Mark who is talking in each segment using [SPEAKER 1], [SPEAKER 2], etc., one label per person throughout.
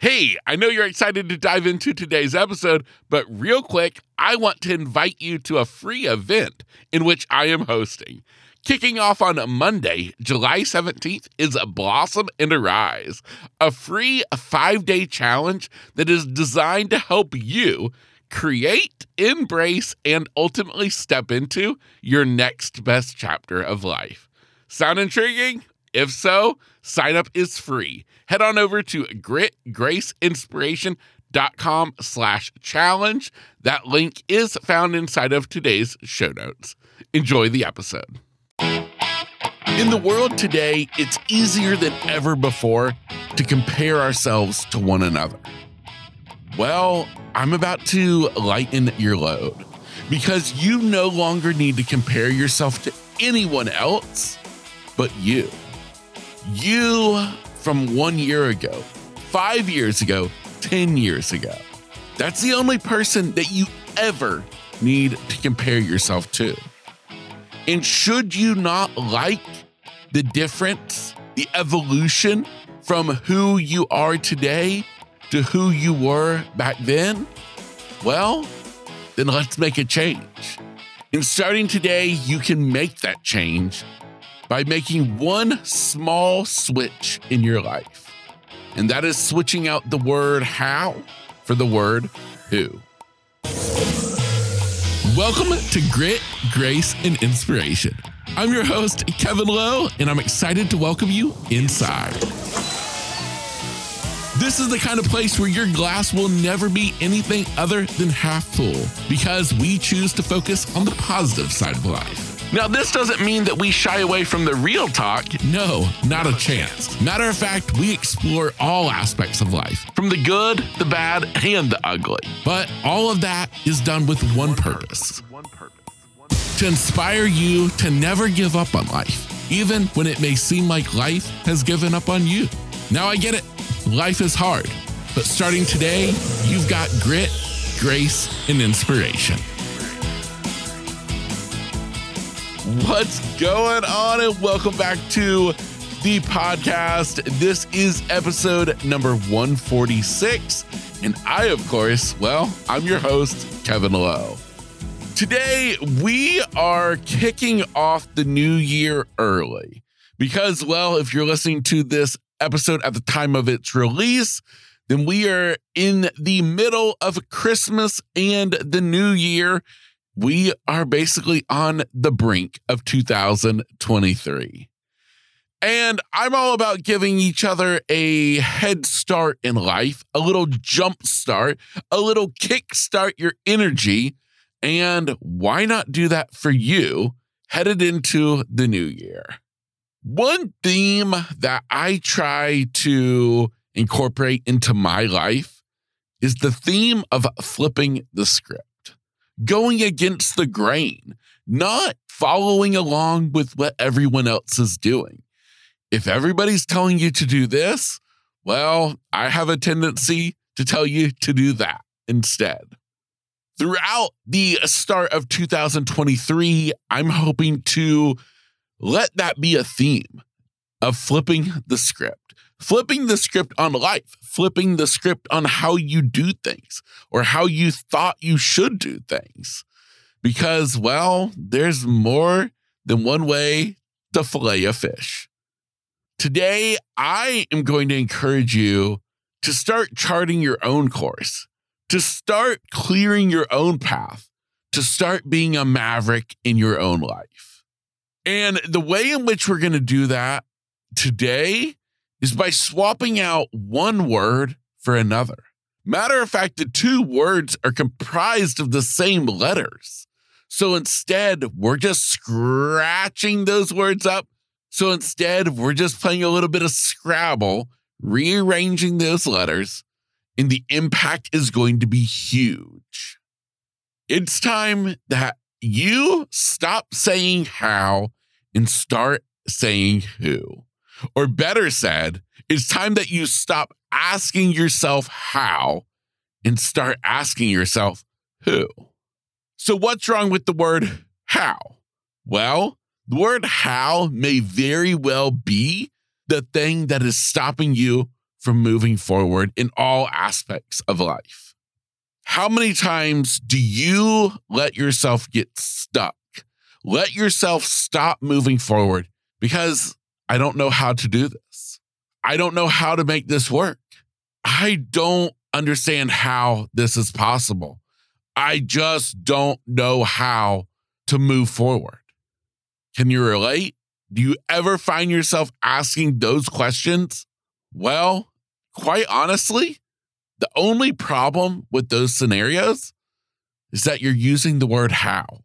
[SPEAKER 1] Hey, I know you're excited to dive into today's episode, but real quick, I want to invite you to a free event in which I am hosting. Kicking off on Monday, July 17th, is a Blossom and Arise, a free five day challenge that is designed to help you create, embrace, and ultimately step into your next best chapter of life. Sound intriguing? If so, sign up is free. Head on over to gritgraceinspiration.com slash challenge. That link is found inside of today's show notes. Enjoy the episode. In the world today, it's easier than ever before to compare ourselves to one another. Well, I'm about to lighten your load because you no longer need to compare yourself to anyone else but you. You from one year ago, five years ago, 10 years ago. That's the only person that you ever need to compare yourself to. And should you not like the difference, the evolution from who you are today to who you were back then? Well, then let's make a change. And starting today, you can make that change by making one small switch in your life. And that is switching out the word how for the word who. Welcome to Grit, Grace, and Inspiration. I'm your host, Kevin Lowe, and I'm excited to welcome you inside. This is the kind of place where your glass will never be anything other than half full because we choose to focus on the positive side of life. Now, this doesn't mean that we shy away from the real talk. No, not a chance. Matter of fact, we explore all aspects of life, from the good, the bad, and the ugly. But all of that is done with one purpose to inspire you to never give up on life, even when it may seem like life has given up on you. Now, I get it, life is hard, but starting today, you've got grit, grace, and inspiration. What's going on? And welcome back to the podcast. This is episode number 146. And I, of course, well, I'm your host, Kevin Lowe. Today, we are kicking off the new year early because, well, if you're listening to this episode at the time of its release, then we are in the middle of Christmas and the new year we are basically on the brink of 2023. And I'm all about giving each other a head start in life, a little jump start, a little kick start your energy. And why not do that for you headed into the new year? One theme that I try to incorporate into my life is the theme of flipping the script going against the grain, not following along with what everyone else is doing. If everybody's telling you to do this, well, I have a tendency to tell you to do that instead. Throughout the start of 2023, I'm hoping to let that be a theme of flipping the script, flipping the script on life, flipping the script on how you do things or how you thought you should do things. Because, well, there's more than one way to fillet a fish. Today, I am going to encourage you to start charting your own course, to start clearing your own path, to start being a maverick in your own life. And the way in which we're going to do that today is by swapping out one word for another. Matter of fact, the two words are comprised of the same letters. So instead, we're just scratching those words up. So instead, we're just playing a little bit of Scrabble, rearranging those letters, and the impact is going to be huge. It's time that you stop saying how and start saying who. Or better said, it's time that you stop asking yourself how and start asking yourself who. So, what's wrong with the word how? Well, the word how may very well be the thing that is stopping you from moving forward in all aspects of life. How many times do you let yourself get stuck? Let yourself stop moving forward because I don't know how to do this. I don't know how to make this work. I don't understand how this is possible. I just don't know how to move forward. Can you relate? Do you ever find yourself asking those questions? Well, quite honestly, the only problem with those scenarios is that you're using the word how.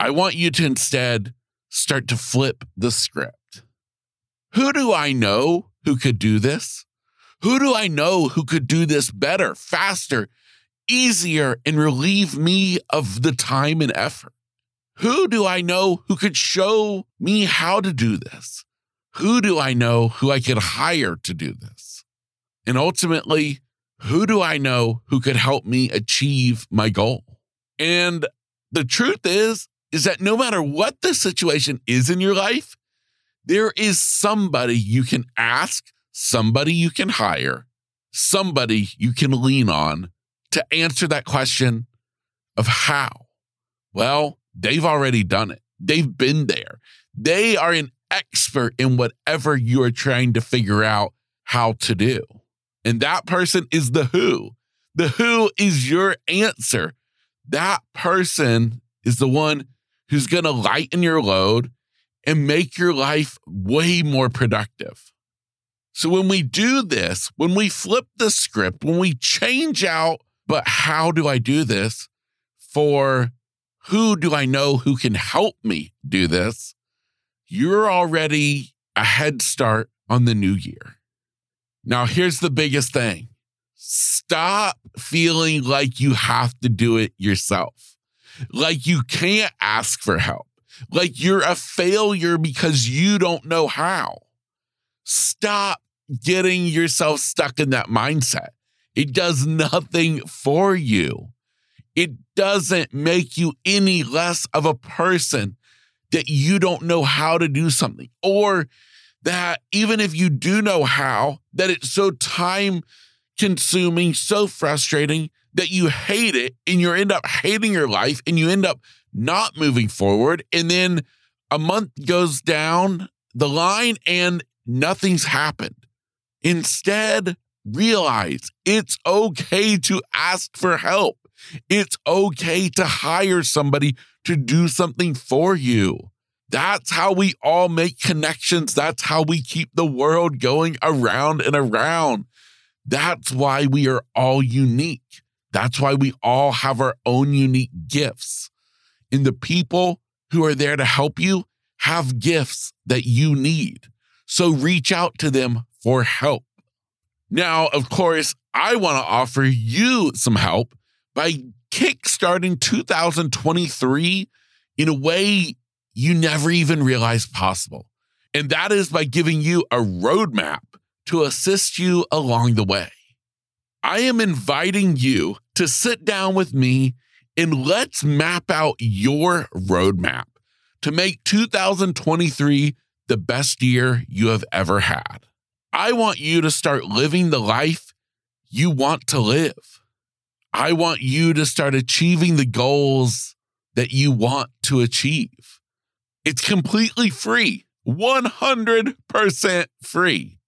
[SPEAKER 1] I want you to instead start to flip the script. Who do I know who could do this? Who do I know who could do this better, faster, easier, and relieve me of the time and effort? Who do I know who could show me how to do this? Who do I know who I could hire to do this? And ultimately, who do I know who could help me achieve my goal? And the truth is, is that no matter what the situation is in your life, there is somebody you can ask, somebody you can hire, somebody you can lean on to answer that question of how. Well, they've already done it. They've been there. They are an expert in whatever you are trying to figure out how to do. And that person is the who. The who is your answer. That person is the one who's going to lighten your load and make your life way more productive. So when we do this, when we flip the script, when we change out, but how do I do this for who do I know who can help me do this? You're already a head start on the new year. Now, here's the biggest thing stop feeling like you have to do it yourself, like you can't ask for help, like you're a failure because you don't know how. Stop getting yourself stuck in that mindset. It does nothing for you it doesn't make you any less of a person that you don't know how to do something or that even if you do know how that it's so time consuming so frustrating that you hate it and you end up hating your life and you end up not moving forward and then a month goes down the line and nothing's happened instead realize it's okay to ask for help it's okay to hire somebody to do something for you. That's how we all make connections. That's how we keep the world going around and around. That's why we are all unique. That's why we all have our own unique gifts. And the people who are there to help you have gifts that you need. So reach out to them for help. Now, of course, I want to offer you some help by kickstarting 2023 in a way you never even realized possible. And that is by giving you a roadmap to assist you along the way. I am inviting you to sit down with me and let's map out your roadmap to make 2023 the best year you have ever had. I want you to start living the life you want to live. I want you to start achieving the goals that you want to achieve. It's completely free, 100% free.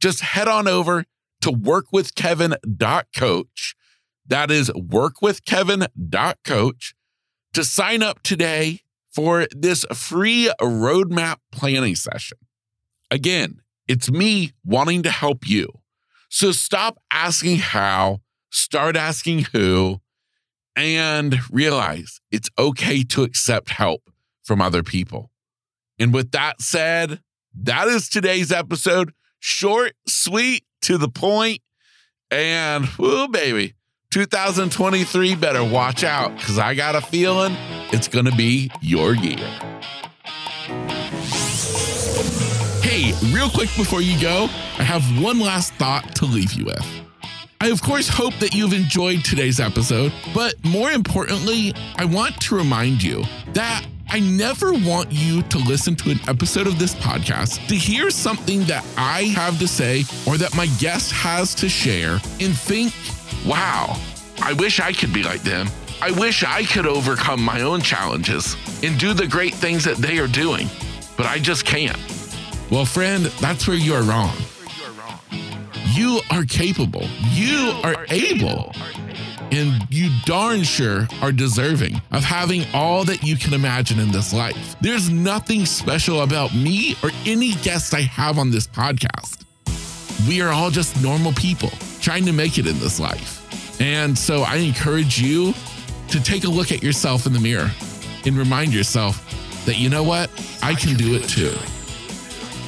[SPEAKER 1] Just head on over to workwithkevin.coach. That is workwithkevin.coach to sign up today for this free roadmap planning session. Again, it's me wanting to help you. So stop asking how start asking who, and realize it's okay to accept help from other people. And with that said, that is today's episode. Short, sweet, to the point, and whoo, baby, 2023 better watch out because I got a feeling it's going to be your year. Hey, real quick before you go, I have one last thought to leave you with. I, of course, hope that you've enjoyed today's episode, but more importantly, I want to remind you that I never want you to listen to an episode of this podcast to hear something that I have to say or that my guest has to share and think, wow, I wish I could be like them. I wish I could overcome my own challenges and do the great things that they are doing, but I just can't. Well, friend, that's where you are wrong. You are capable. You are able and you darn sure are deserving of having all that you can imagine in this life. There's nothing special about me or any guest I have on this podcast. We are all just normal people trying to make it in this life. And so I encourage you to take a look at yourself in the mirror and remind yourself that, you know what? I can do it too.